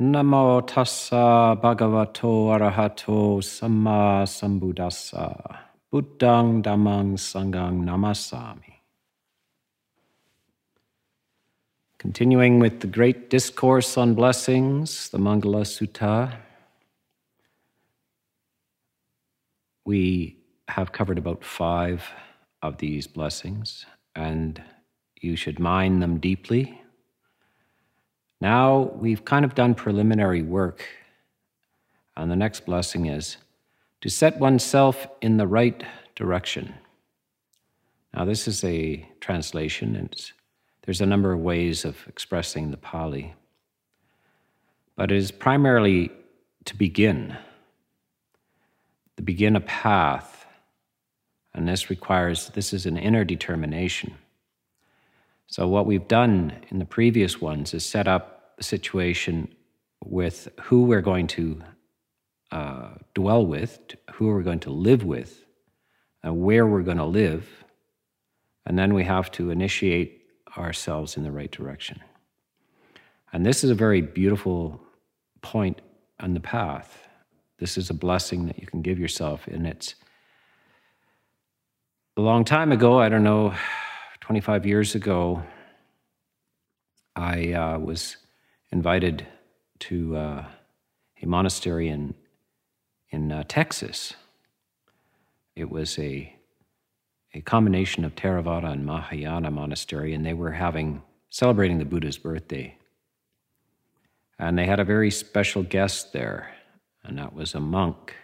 Namo tassa bhagavato arahato samma sambuddhassa. Buddhang dhammang sanghang namasami. Continuing with the great discourse on blessings, the Mangala Sutta, we have covered about five of these blessings, and you should mind them deeply. Now we've kind of done preliminary work, and the next blessing is to set oneself in the right direction. Now, this is a translation, and there's a number of ways of expressing the Pali, but it is primarily to begin, to begin a path, and this requires, this is an inner determination. So, what we've done in the previous ones is set up a situation with who we're going to uh, dwell with, who we're going to live with, and where we're going to live. And then we have to initiate ourselves in the right direction. And this is a very beautiful point on the path. This is a blessing that you can give yourself. And it's a long time ago, I don't know, 25 years ago, I uh, was invited to uh, a monastery in, in uh, Texas. It was a, a combination of Theravada and Mahayana monastery, and they were having celebrating the Buddha's birthday. And they had a very special guest there, and that was a monk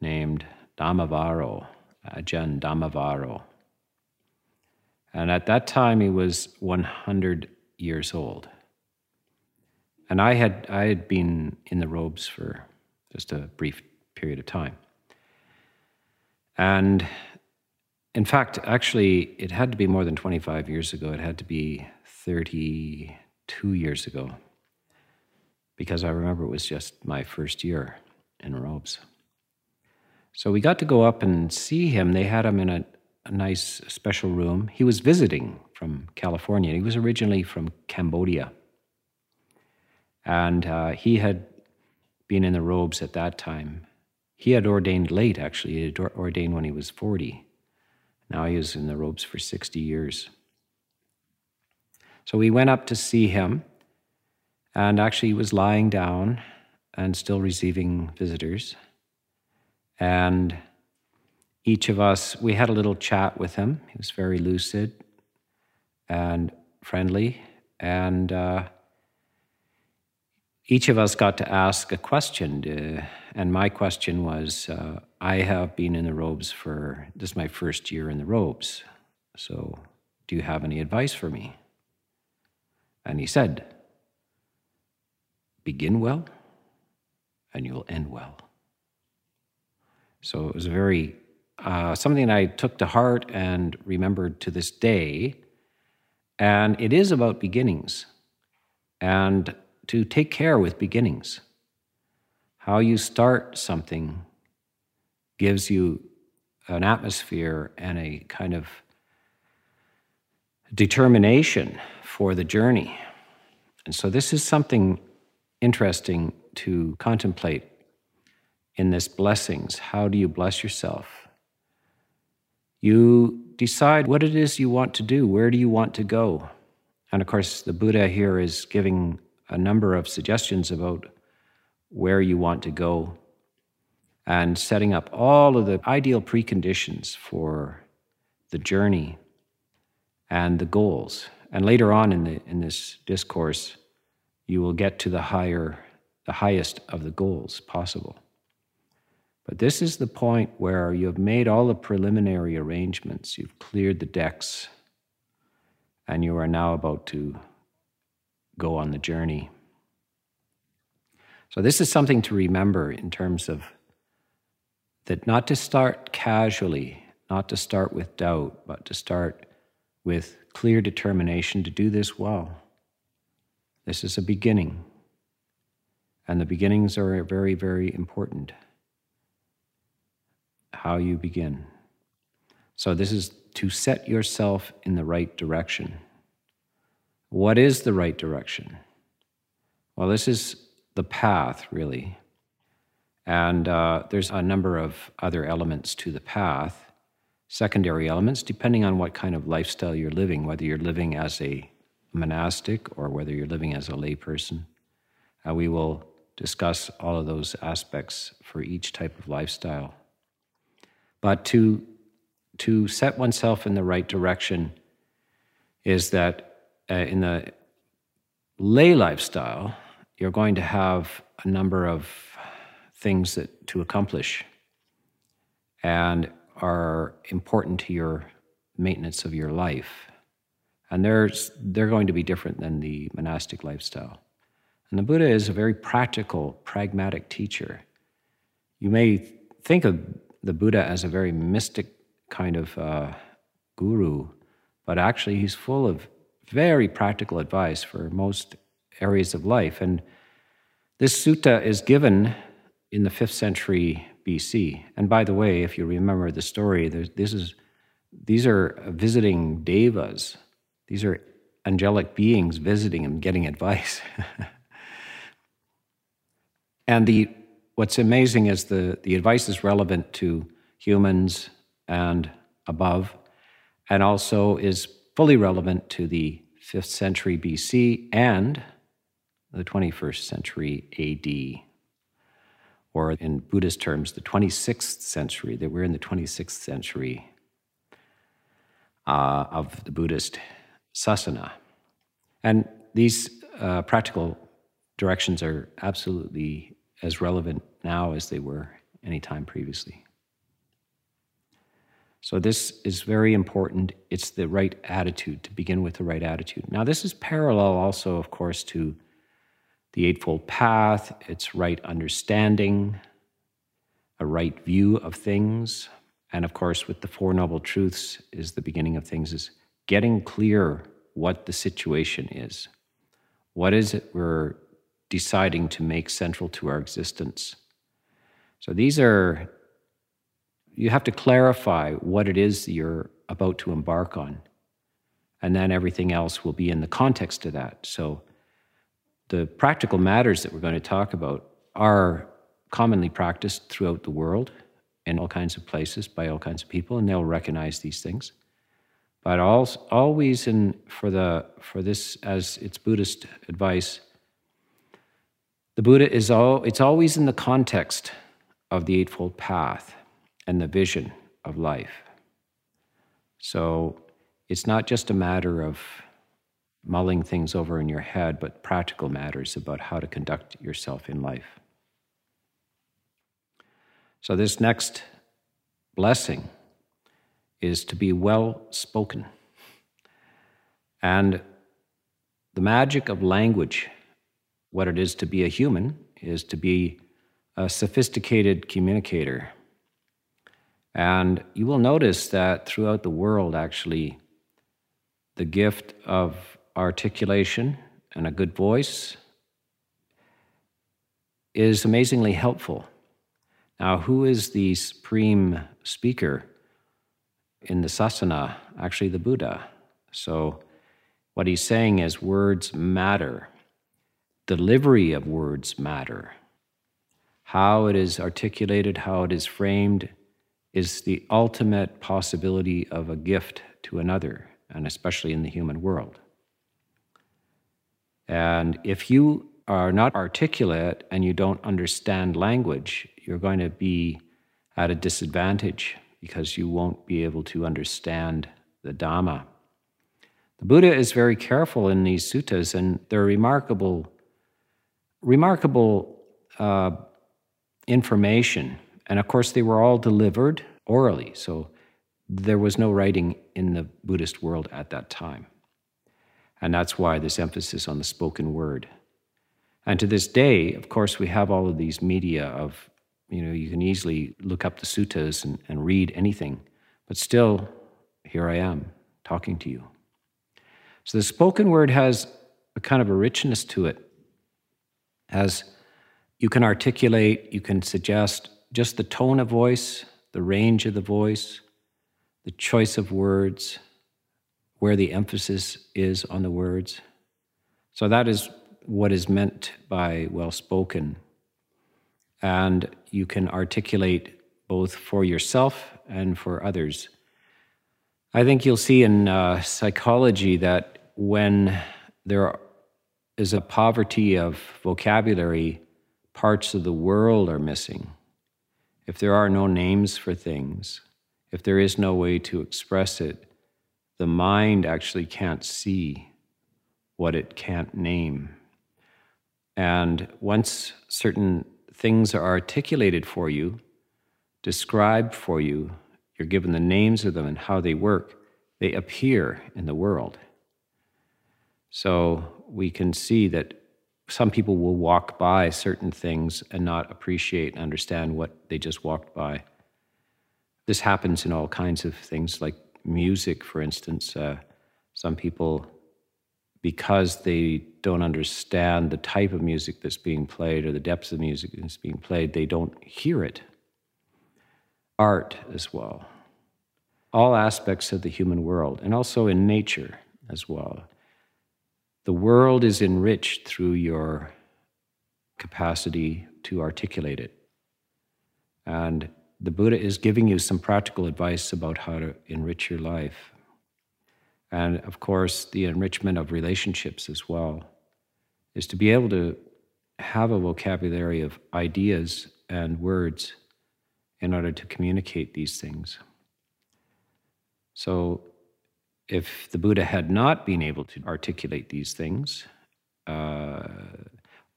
named Dhammavaro, Ajahn Dhammavaro. And at that time, he was 100 years old. And I had, I had been in the robes for just a brief period of time. And in fact, actually, it had to be more than 25 years ago. It had to be 32 years ago, because I remember it was just my first year in robes. So we got to go up and see him. They had him in a, a nice special room. He was visiting from California. He was originally from Cambodia. And uh, he had been in the robes at that time. He had ordained late, actually. He had ordained when he was 40. Now he was in the robes for 60 years. So we went up to see him, and actually he was lying down and still receiving visitors. And each of us, we had a little chat with him. He was very lucid and friendly. And uh, each of us got to ask a question. Uh, and my question was uh, I have been in the robes for this is my first year in the robes. So, do you have any advice for me? And he said, Begin well, and you'll end well. So, it was a very uh, something I took to heart and remembered to this day. And it is about beginnings and to take care with beginnings. How you start something gives you an atmosphere and a kind of determination for the journey. And so, this is something interesting to contemplate in this blessings. How do you bless yourself? You decide what it is you want to do. Where do you want to go? And of course, the Buddha here is giving a number of suggestions about where you want to go and setting up all of the ideal preconditions for the journey and the goals. And later on in, the, in this discourse, you will get to the higher, the highest of the goals possible. But this is the point where you have made all the preliminary arrangements, you've cleared the decks, and you are now about to go on the journey. So, this is something to remember in terms of that not to start casually, not to start with doubt, but to start with clear determination to do this well. This is a beginning, and the beginnings are very, very important how you begin. So, this is to set yourself in the right direction. What is the right direction? Well, this is the path, really. And uh, there's a number of other elements to the path, secondary elements, depending on what kind of lifestyle you're living, whether you're living as a monastic or whether you're living as a layperson. Uh, we will discuss all of those aspects for each type of lifestyle. But to, to set oneself in the right direction is that uh, in the lay lifestyle, you're going to have a number of things that to accomplish and are important to your maintenance of your life. And there's, they're going to be different than the monastic lifestyle. And the Buddha is a very practical, pragmatic teacher. You may think of the Buddha as a very mystic kind of uh, guru, but actually he's full of very practical advice for most areas of life. And this sutta is given in the fifth century BC. And by the way, if you remember the story, this is, these are visiting devas. These are angelic beings visiting and getting advice. and the, what's amazing is the, the advice is relevant to humans and above, and also is fully relevant to the 5th century BC and the 21st century AD, or in Buddhist terms, the 26th century, that we're in the 26th century uh, of the Buddhist sasana. And these uh, practical directions are absolutely as relevant now as they were any time previously. So, this is very important. It's the right attitude to begin with the right attitude. Now, this is parallel also, of course, to the Eightfold Path, its right understanding, a right view of things. And of course, with the Four Noble Truths, is the beginning of things, is getting clear what the situation is. What is it we're deciding to make central to our existence? So these are, you have to clarify what it is you're about to embark on. And then everything else will be in the context of that. So the practical matters that we're going to talk about are commonly practiced throughout the world in all kinds of places by all kinds of people, and they'll recognize these things but always in for the for this as its Buddhist advice. The Buddha is all it's always in the context of the Eightfold Path and the vision of life. So it's not just a matter of mulling things over in your head, but practical matters about how to conduct yourself in life. So, this next blessing is to be well spoken. And the magic of language, what it is to be a human, is to be a sophisticated communicator. And you will notice that throughout the world, actually, the gift of articulation and a good voice is amazingly helpful. Now, who is the supreme speaker? in the sasana, actually the Buddha. So, what he's saying is words matter, delivery of words matter. How it is articulated, how it is framed, is the ultimate possibility of a gift to another, and especially in the human world. And if you are not articulate and you don't understand language, you're going to be at a disadvantage because you won't be able to understand the Dhamma. The Buddha is very careful in these suttas, and they're remarkable, remarkable uh, information. And of course, they were all delivered orally, so there was no writing in the Buddhist world at that time. And that's why this emphasis on the spoken word. And to this day, of course, we have all of these media of you know, you can easily look up the suttas and, and read anything, but still, here I am talking to you. So the spoken word has a kind of a richness to it, as you can articulate, you can suggest just the tone of voice, the range of the voice, the choice of words, where the emphasis is on the words. So that is what is meant by well spoken. And you can articulate both for yourself and for others. I think you'll see in uh, psychology that when there is a poverty of vocabulary, parts of the world are missing. If there are no names for things, if there is no way to express it, the mind actually can't see what it can't name. And once certain things are articulated for you, described for you, you're given the names of them and how they work, they appear in the world. So we can see that some people will walk by certain things and not appreciate and understand what they just walked by. This happens in all kinds of things, like music, for instance. Uh, some people, because they don't understand the type of music that's being played or the depths of music that's being played, they don't hear it art as well, all aspects of the human world, and also in nature as well. The world is enriched through your capacity to articulate it. And the Buddha is giving you some practical advice about how to enrich your life. And of course, the enrichment of relationships as well is to be able to have a vocabulary of ideas and words in order to communicate these things. So, if the Buddha had not been able to articulate these things, uh,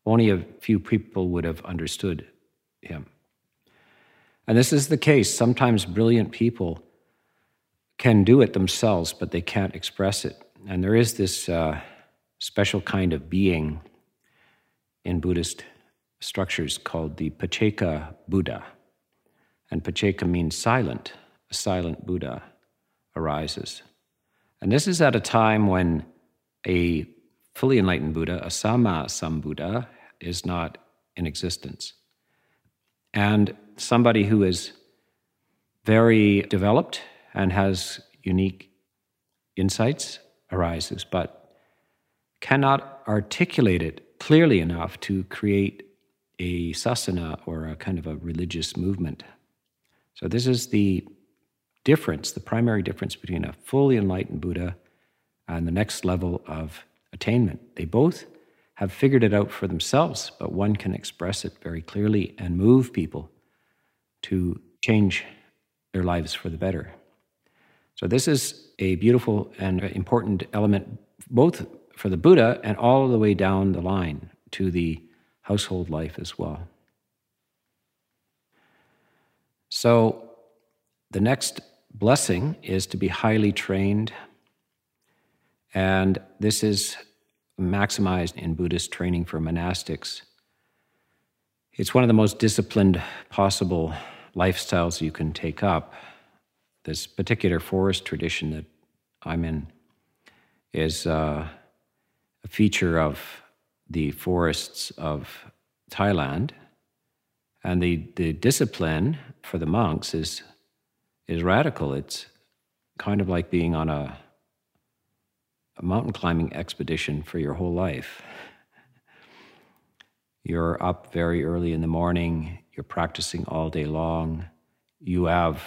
only a few people would have understood him. And this is the case. Sometimes brilliant people can do it themselves, but they can't express it. And there is this uh, special kind of being in Buddhist structures called the Pacceka Buddha. And Pacceka means silent, a silent Buddha arises. And this is at a time when a fully enlightened Buddha, a Samma Sambuddha, is not in existence. And somebody who is very developed and has unique insights arises, but cannot articulate it clearly enough to create a sasana or a kind of a religious movement so, this is the difference, the primary difference between a fully enlightened Buddha and the next level of attainment. They both have figured it out for themselves, but one can express it very clearly and move people to change their lives for the better. So, this is a beautiful and important element, both for the Buddha and all the way down the line to the household life as well. So, the next blessing is to be highly trained. And this is maximized in Buddhist training for monastics. It's one of the most disciplined possible lifestyles you can take up. This particular forest tradition that I'm in is uh, a feature of the forests of Thailand. And the, the discipline for the monks is, is radical. It's kind of like being on a, a mountain climbing expedition for your whole life. You're up very early in the morning, you're practicing all day long, you have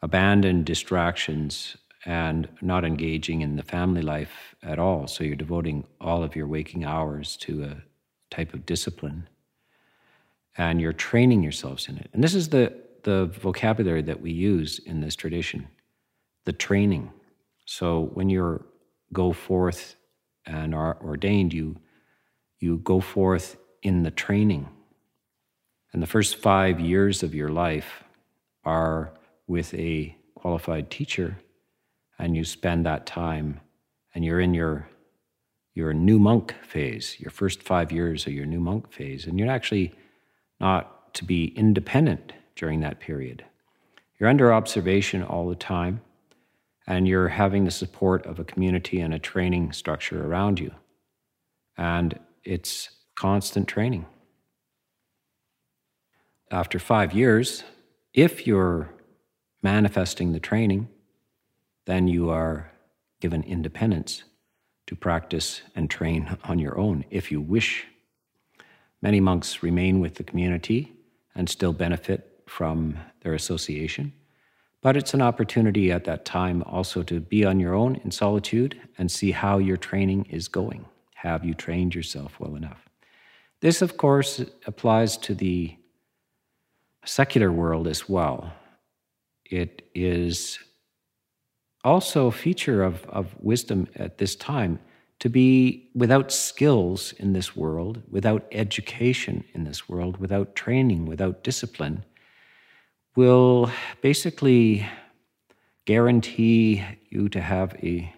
abandoned distractions and not engaging in the family life at all. So you're devoting all of your waking hours to a type of discipline and you're training yourselves in it. And this is the, the vocabulary that we use in this tradition the training. So when you go forth and are ordained, you, you go forth in the training. And the first five years of your life are with a qualified teacher, and you spend that time, and you're in your your new monk phase. Your first five years of your new monk phase, and you're actually not to be independent during that period. You're under observation all the time, and you're having the support of a community and a training structure around you. And it's constant training. After five years, if you're manifesting the training, then you are given independence. to practice and train on your own if you wish. Many monks remain with the community and still benefit from their association. But it's an opportunity at that time also to be on your own in solitude and see how your training is going. Have you trained yourself well enough? This, of course, applies to the secular world as well. It is also a feature of, of wisdom at this time to be without skills in this world, without education in this world, without training, without discipline, will basically guarantee you to have a,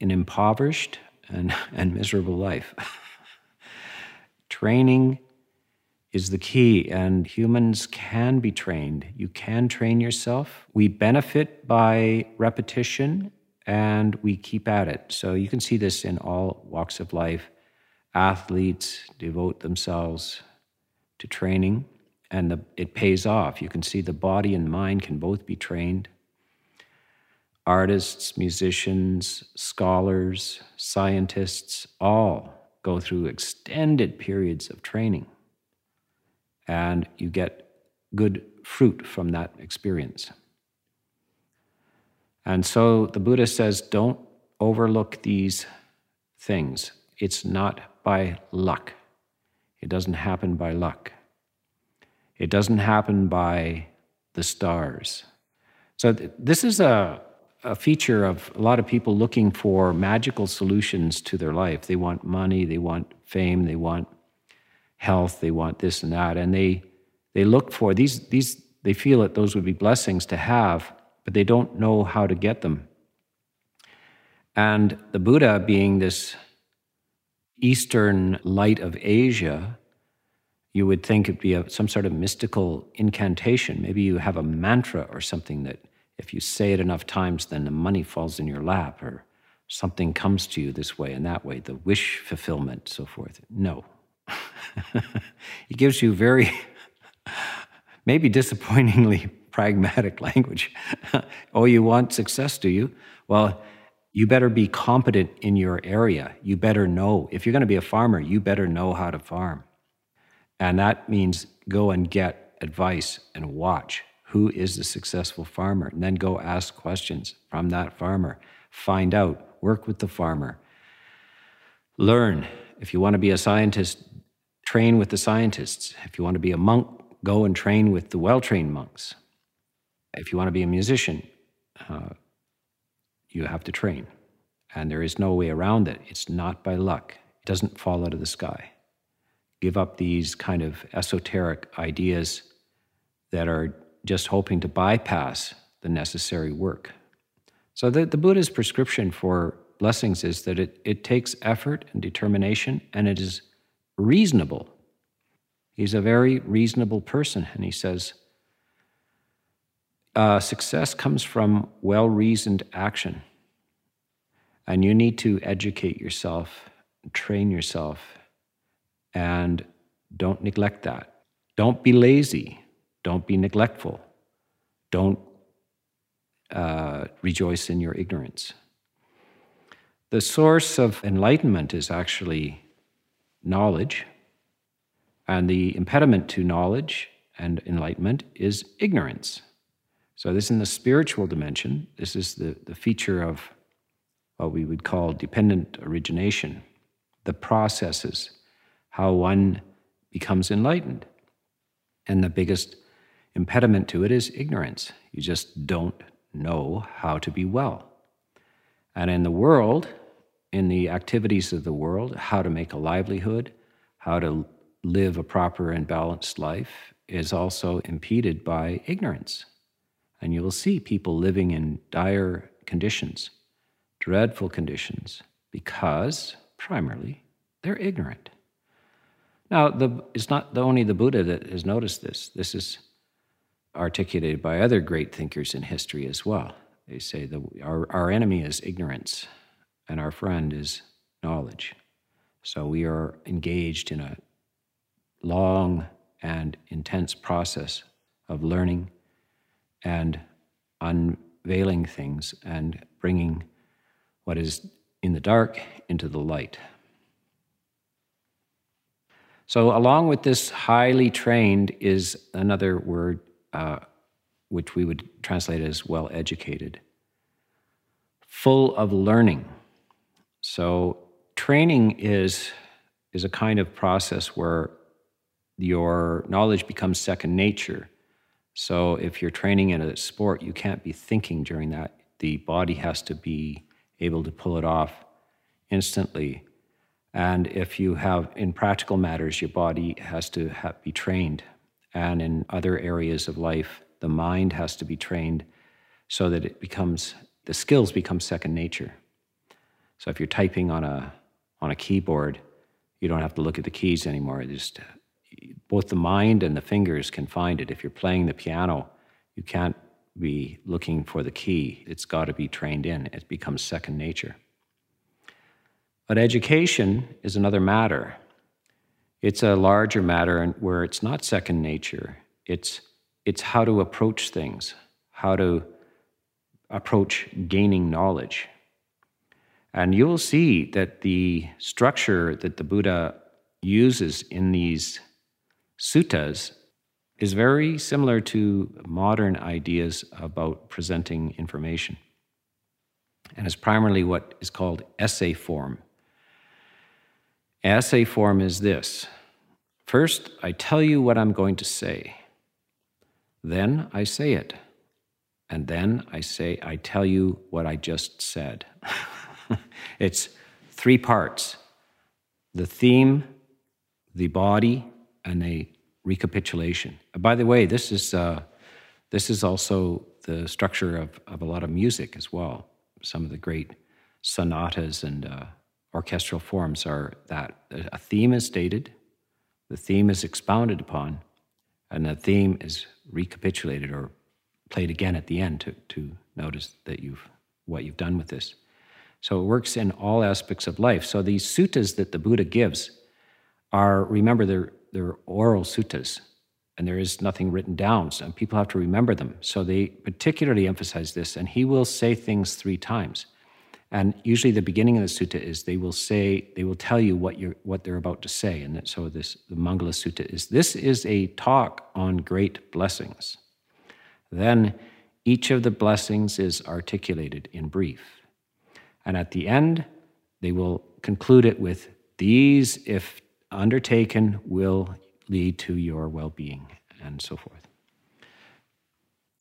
an impoverished and, and miserable life. Training is the key, and humans can be trained. You can train yourself. We benefit by repetition and we keep at it. So you can see this in all walks of life. Athletes devote themselves to training, and the, it pays off. You can see the body and mind can both be trained. Artists, musicians, scholars, scientists all go through extended periods of training, and you get good fruit from that experience. And so the Buddha says, don't overlook these things. It's not by luck. It doesn't happen by luck. It doesn't happen by the stars. So, th- this is a, a feature of a lot of people looking for magical solutions to their life. They want money, they want fame, they want health, they want this and that. And they, they look for these, these, they feel that those would be blessings to have, but they don't know how to get them. And the Buddha, being this Eastern light of Asia, you would think it'd be a, some sort of mystical incantation. Maybe you have a mantra or something that if you say it enough times, then the money falls in your lap or something comes to you this way and that way, the wish fulfillment, so forth. No. it gives you very, maybe disappointingly pragmatic language. oh, you want success, do you? Well, you better be competent in your area. You better know. If you're going to be a farmer, you better know how to farm. And that means go and get advice and watch who is the successful farmer, and then go ask questions from that farmer. Find out, work with the farmer. Learn. If you want to be a scientist, train with the scientists. If you want to be a monk, go and train with the well trained monks. If you want to be a musician, uh, you have to train. And there is no way around it. It's not by luck, it doesn't fall out of the sky. Give up these kind of esoteric ideas that are just hoping to bypass the necessary work. So, the, the Buddha's prescription for blessings is that it, it takes effort and determination and it is reasonable. He's a very reasonable person, and he says, uh, success comes from well reasoned action. And you need to educate yourself, train yourself, and don't neglect that. Don't be lazy. Don't be neglectful. Don't uh, rejoice in your ignorance. The source of enlightenment is actually knowledge, and the impediment to knowledge and enlightenment is ignorance. So, this is in the spiritual dimension, this is the, the feature of what we would call dependent origination, the processes, how one becomes enlightened. And the biggest impediment to it is ignorance. You just don't know how to be well. And in the world, in the activities of the world, how to make a livelihood, how to live a proper and balanced life is also impeded by ignorance. And you will see people living in dire conditions, dreadful conditions, because primarily they're ignorant. Now, the, it's not the, only the Buddha that has noticed this. This is articulated by other great thinkers in history as well. They say that our, our enemy is ignorance and our friend is knowledge. So we are engaged in a long and intense process of learning and unveiling things and bringing what is in the dark into the light. So, along with this highly trained is another word uh, which we would translate as well educated, full of learning. So, training is, is a kind of process where your knowledge becomes second nature. So, if you're training in a sport, you can't be thinking during that. The body has to be able to pull it off instantly. And if you have, in practical matters, your body has to have, be trained. And in other areas of life, the mind has to be trained so that it becomes, the skills become second nature. So if you're typing on a, on a keyboard, you don't have to look at the keys anymore. Just both the mind and the fingers can find it. If you're playing the piano, you can't be looking for the key. It's got to be trained in. It becomes second nature. But education is another matter. It's a larger matter where it's not second nature. It's, it's how to approach things, how to approach gaining knowledge. And you'll see that the structure that the Buddha uses in these suttas is very similar to modern ideas about presenting information. And is primarily what is called essay form. Essay form is this First, I tell you what I'm going to say. Then I say it. And then I say, I tell you what I just said. it's three parts the theme, the body, and a recapitulation. By the way, this is, uh, this is also the structure of, of a lot of music as well. Some of the great sonatas and uh, orchestral forms are that a theme is stated, the theme is expounded upon, and the theme is recapitulated or played again at the end to, to notice that you've what you've done with this. So it works in all aspects of life. So these suttas that the Buddha gives are, remember, they're, they're oral suttas, and there is nothing written down, so people have to remember them. So they particularly emphasize this, and he will say things three times. And usually, the beginning of the sutta is they will say, they will tell you what you're, what they're about to say. And so, this the Mangala Sutta is this is a talk on great blessings. Then, each of the blessings is articulated in brief, and at the end, they will conclude it with these, if undertaken, will lead to your well-being, and so forth.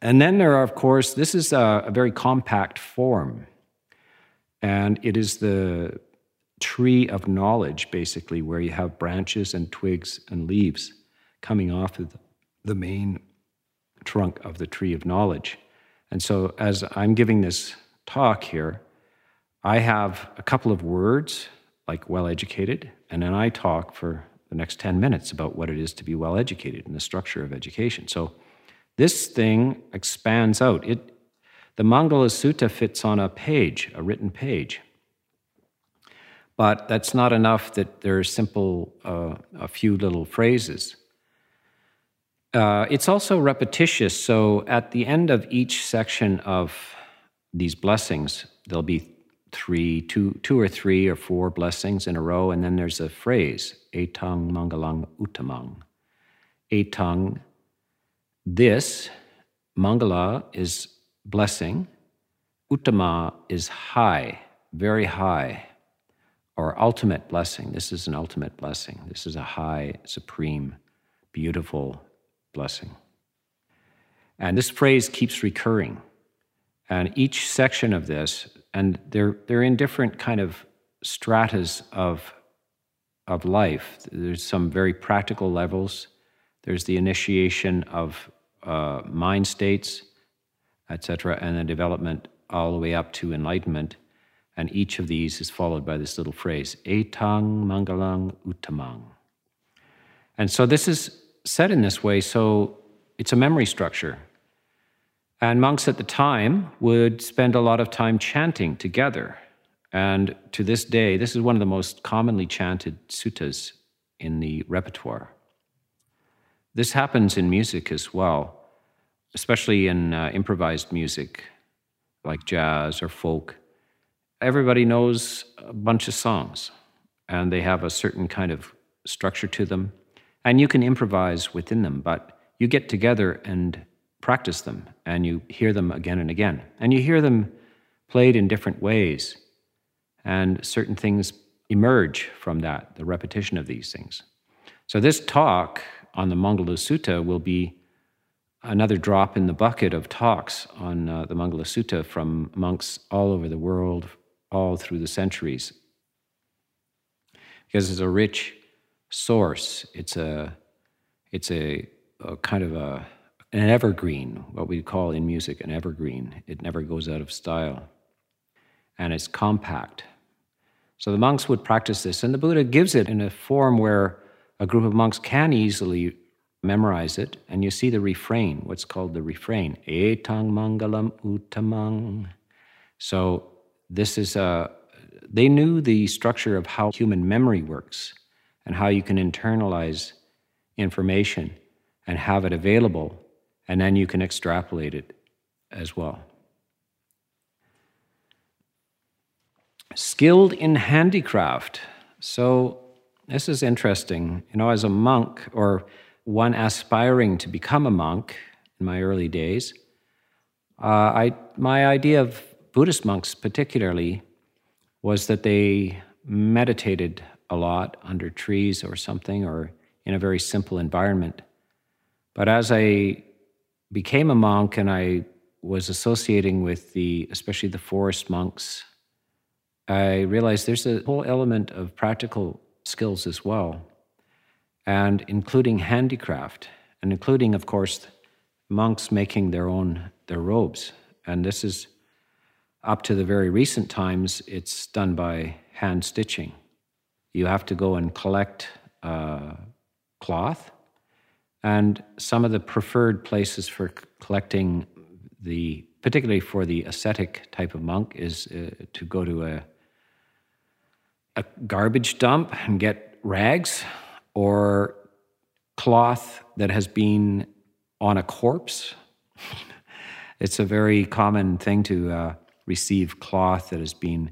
And then there are, of course, this is a, a very compact form and it is the tree of knowledge, basically, where you have branches and twigs and leaves coming off of the main trunk of the tree of knowledge. And so, as I'm giving this talk here, I have a couple of words like well educated, and then I talk for the next 10 minutes about what it is to be well educated and the structure of education. So, this thing expands out. It, the Mangala Sutta fits on a page, a written page. But that's not enough that there are simple, uh, a few little phrases. Uh, it's also repetitious, so at the end of each section of these blessings, there'll be three, two, two or three or four blessings in a row, and then there's a phrase, etang mangalang uttamang. Etang, this, mangala is blessing. Uttama is high, very high, or ultimate blessing. This is an ultimate blessing. This is a high, supreme, beautiful blessing. And this phrase keeps recurring. And each section of this, and they're, they're in different kind of stratas of, of life. There's some very practical levels. There's the initiation of uh, mind states etc., and the development all the way up to enlightenment. And each of these is followed by this little phrase, etang mangalang uttamang. And so this is said in this way, so it's a memory structure. And monks at the time would spend a lot of time chanting together. And to this day, this is one of the most commonly chanted suttas in the repertoire. This happens in music as well especially in uh, improvised music like jazz or folk, everybody knows a bunch of songs and they have a certain kind of structure to them. And you can improvise within them, but you get together and practice them and you hear them again and again. And you hear them played in different ways. And certain things emerge from that, the repetition of these things. So, this talk on the Mangala Sutta will be another drop in the bucket of talks on uh, the Mangala Sutta from monks all over the world, all through the centuries. Because it's a rich source, it's a, it's a, a kind of a, an evergreen, what we call in music an evergreen. It never goes out of style. And it's compact. So the monks would practice this, and the Buddha gives it in a form where a group of monks can easily memorize it, and you see the refrain, what's called the refrain, etang mangalam uttamang. So this is a, they knew the structure of how human memory works and how you can internalize information and have it available, and then you can extrapolate it as well. Skilled in handicraft. So this is interesting. You know, as a monk or one aspiring to become a monk in my early days, uh, I, my idea of Buddhist monks, particularly, was that they meditated a lot under trees or something or in a very simple environment. But as I became a monk and I was associating with the, especially the forest monks, I realized there's a whole element of practical skills as well, and including handicraft, and including, of course, monks making their own their robes. And this is up to the very recent times, it's done by hand stitching. You have to go and collect uh, cloth, and some of the preferred places for collecting the, particularly for the ascetic type of monk, is uh, to go to a a garbage dump and get rags or cloth that has been on a corpse. it's a very common thing to uh, receive cloth that has been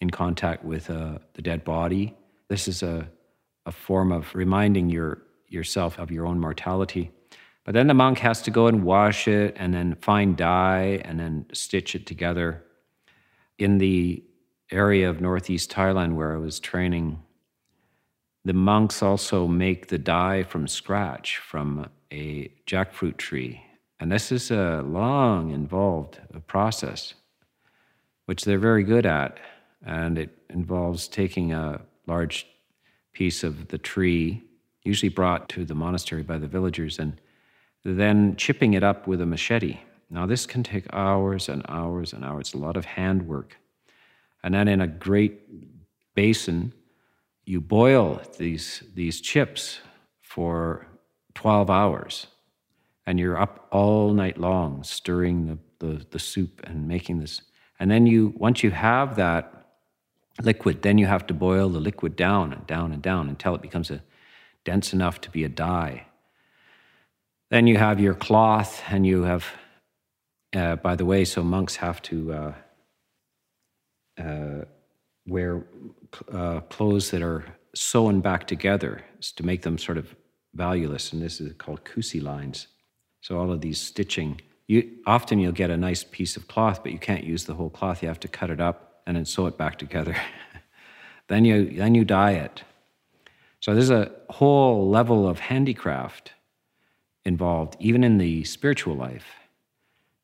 in contact with uh, the dead body. This is a, a form of reminding your, yourself of your own mortality. But then the monk has to go and wash it and then find dye and then stitch it together. In the area of northeast Thailand where I was training, the monks also make the dye from scratch from a jackfruit tree. And this is a long, involved process, which they're very good at. And it involves taking a large piece of the tree, usually brought to the monastery by the villagers, and then chipping it up with a machete. Now, this can take hours and hours and hours, a lot of handwork. And then in a great basin, you boil these, these chips for 12 hours. And you're up all night long stirring the, the, the soup and making this. And then you, once you have that liquid, then you have to boil the liquid down and down and down until it becomes a, dense enough to be a dye. Then you have your cloth, and you have, uh, by the way, so monks have to uh, uh, wear uh, clothes that are sewn back together to make them sort of valueless, and this is called kusi lines. So all of these stitching, you often you'll get a nice piece of cloth, but you can't use the whole cloth. You have to cut it up and then sew it back together. then you then you dye it. So there's a whole level of handicraft involved, even in the spiritual life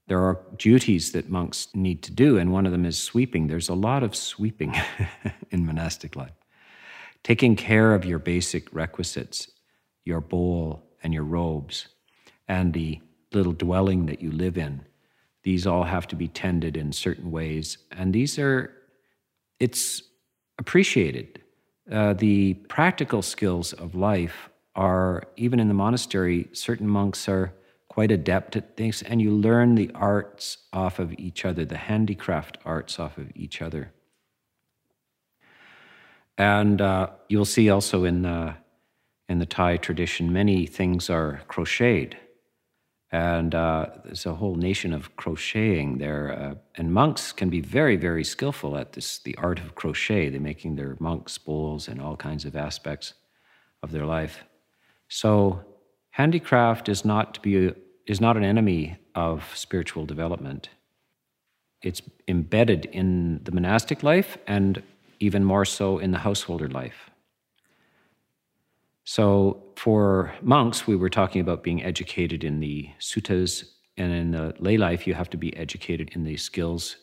there are duties that monks need to do, and one of them is sweeping. There's a lot of sweeping in monastic life. Taking care of your basic requisites, your bowl and your robes, and the little dwelling that you live in. These all have to be tended in certain ways, and these are, it's appreciated. Uh, the practical skills of life are, even in the monastery, certain monks are quite adept at things, and you learn the arts off of each other, the handicraft arts off of each other. And uh, you'll see also in the, in the Thai tradition, many things are crocheted. And uh, there's a whole nation of crocheting there. Uh, and monks can be very, very skillful at this, the art of crochet. They're making their monks' bowls and all kinds of aspects of their life. So handicraft is not to be is not an enemy of spiritual development. It's embedded in the monastic life and even more so in the householder life. So, for monks, we were talking about being educated in the suttas, and in the lay life, you have to be educated in the skills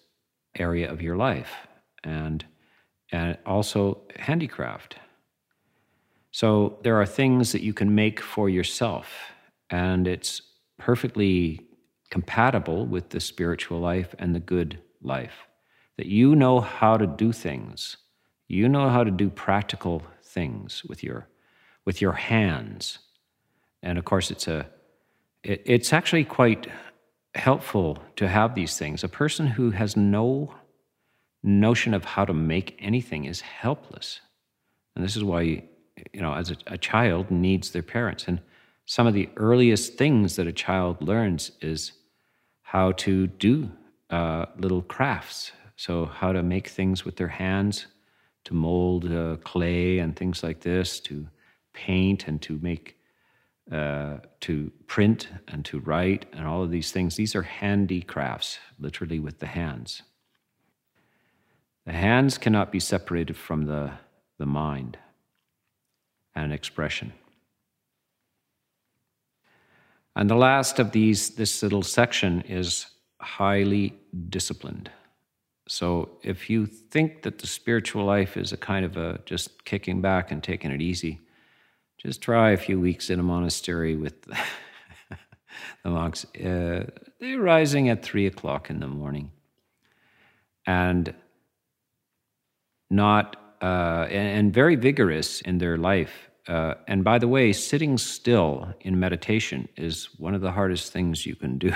area of your life, and and also handicraft. So there are things that you can make for yourself, and it's perfectly compatible with the spiritual life and the good life. That you know how to do things, you know how to do practical things with your with your hands. And of course, it's a it, it's actually quite helpful to have these things. A person who has no notion of how to make anything is helpless. And this is why, you know, as a, a child needs their parents. And some of the earliest things that a child learns is how to do uh, little crafts. So, how to make things with their hands, to mold uh, clay and things like this, to paint and to make, uh, to print and to write and all of these things. These are handicrafts, literally with the hands. The hands cannot be separated from the, the mind and expression. And the last of these, this little section is highly disciplined. So if you think that the spiritual life is a kind of a just kicking back and taking it easy, just try a few weeks in a monastery with the monks. Uh, they're rising at three o'clock in the morning and not uh, and, and, very vigorous in their life. Uh, and by the way, sitting still in meditation is one of the hardest things you can do.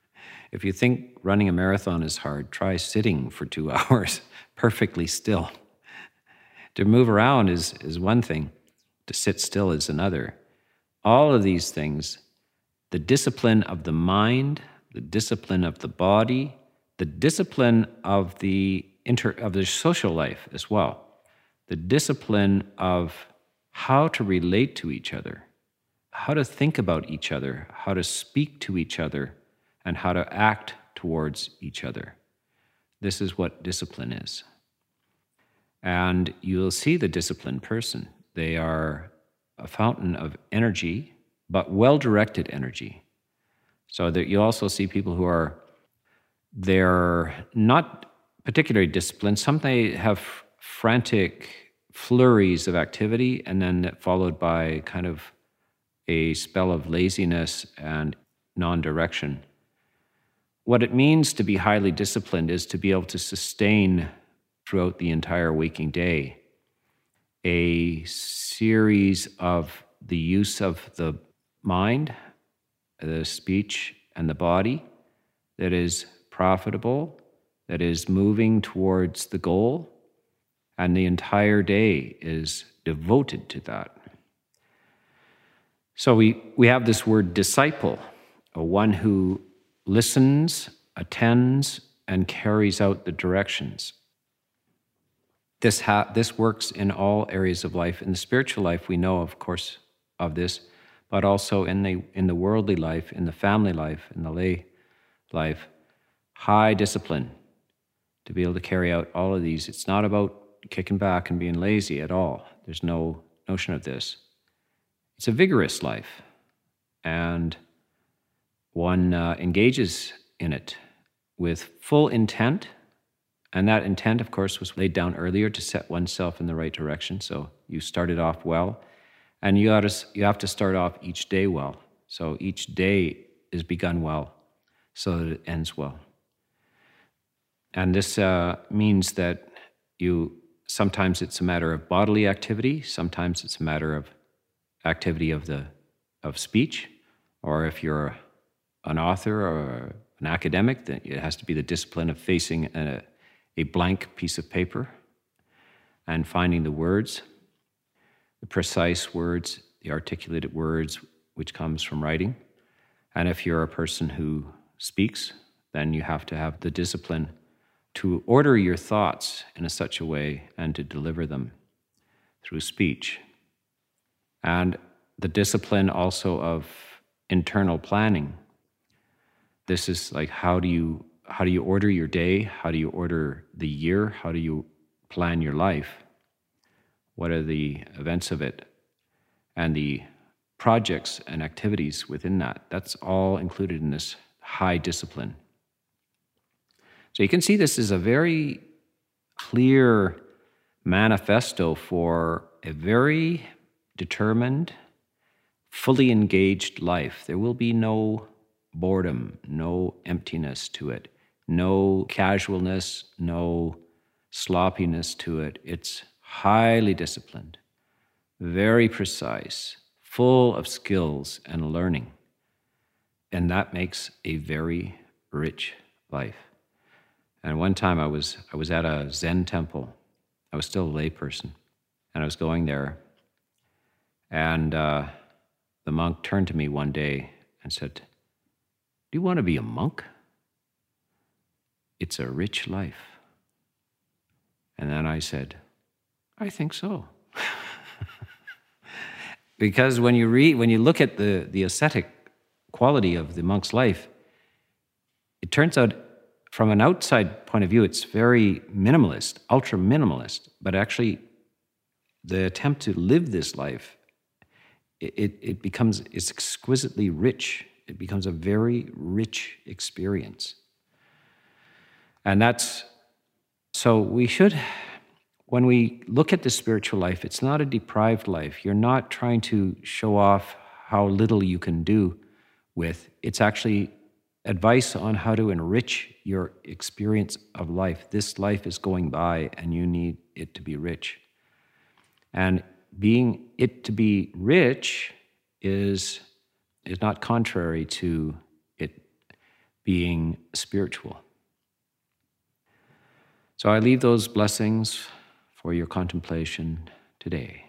if you think running a marathon is hard, try sitting for two hours perfectly still. To move around is, is one thing, to sit still is another. All of these things, the discipline of the mind, the discipline of the body, the discipline of the inter, of the social life as well, the discipline of how to relate to each other, how to think about each other, how to speak to each other, and how to act towards each other. This is what discipline is. And you'll see the disciplined person. They are a fountain of energy, but well directed energy. So that you also see people who are they're not particularly disciplined. Some they have frantic flurries of activity and then followed by kind of a spell of laziness and non direction. What it means to be highly disciplined is to be able to sustain throughout the entire waking day a series of the use of the mind, the speech, and the body that is profitable, that is moving towards the goal and the entire day is devoted to that. So we, we have this word disciple, a one who listens, attends, and carries out the directions. This, ha- this works in all areas of life. In the spiritual life, we know, of course, of this, but also in the, in the worldly life, in the family life, in the lay life. High discipline to be able to carry out all of these. It's not about kicking back and being lazy at all. There's no notion of this. It's a vigorous life, and one uh, engages in it with full intent. And that intent, of course, was laid down earlier to set oneself in the right direction. So you started off well, and you, to, you have to start off each day well. So each day is begun well, so that it ends well. And this uh, means that you sometimes it's a matter of bodily activity, sometimes it's a matter of activity of the of speech, or if you're an author or an academic, then it has to be the discipline of facing a, a blank piece of paper and finding the words, the precise words, the articulated words, which comes from writing, And if you're a person who speaks, then you have to have the discipline to order your thoughts in a such a way and to deliver them through speech. And the discipline also of internal planning. This is like how do you how do you order your day? How do you order the year? How do you plan your life? What are the events of it? And the projects and activities within that. That's all included in this high discipline. So you can see this is a very clear manifesto for a very determined, fully engaged life. There will be no boredom, no emptiness to it, no casualness, no sloppiness to it. It's highly disciplined, very precise, full of skills and learning. And that makes a very rich life. And one time I was, I was at a Zen temple. I was still a layperson. And I was going there. And uh, the monk turned to me one day and said, Do you want to be a monk? It's a rich life. And then I said, I think so. because when you read, when you look at the, the ascetic quality of the monk's life, it turns out from an outside point of view, it's very minimalist, ultra minimalist, but actually, the attempt to live this life, it, it becomes it's exquisitely rich. It becomes a very rich experience. And that's so we should, when we look at the spiritual life, it's not a deprived life. You're not trying to show off how little you can do with. It's actually advice on how to enrich your experience of life. This life is going by and you need it to be rich. And being it to be rich is, is not contrary to it being spiritual. So I leave those blessings for your contemplation today.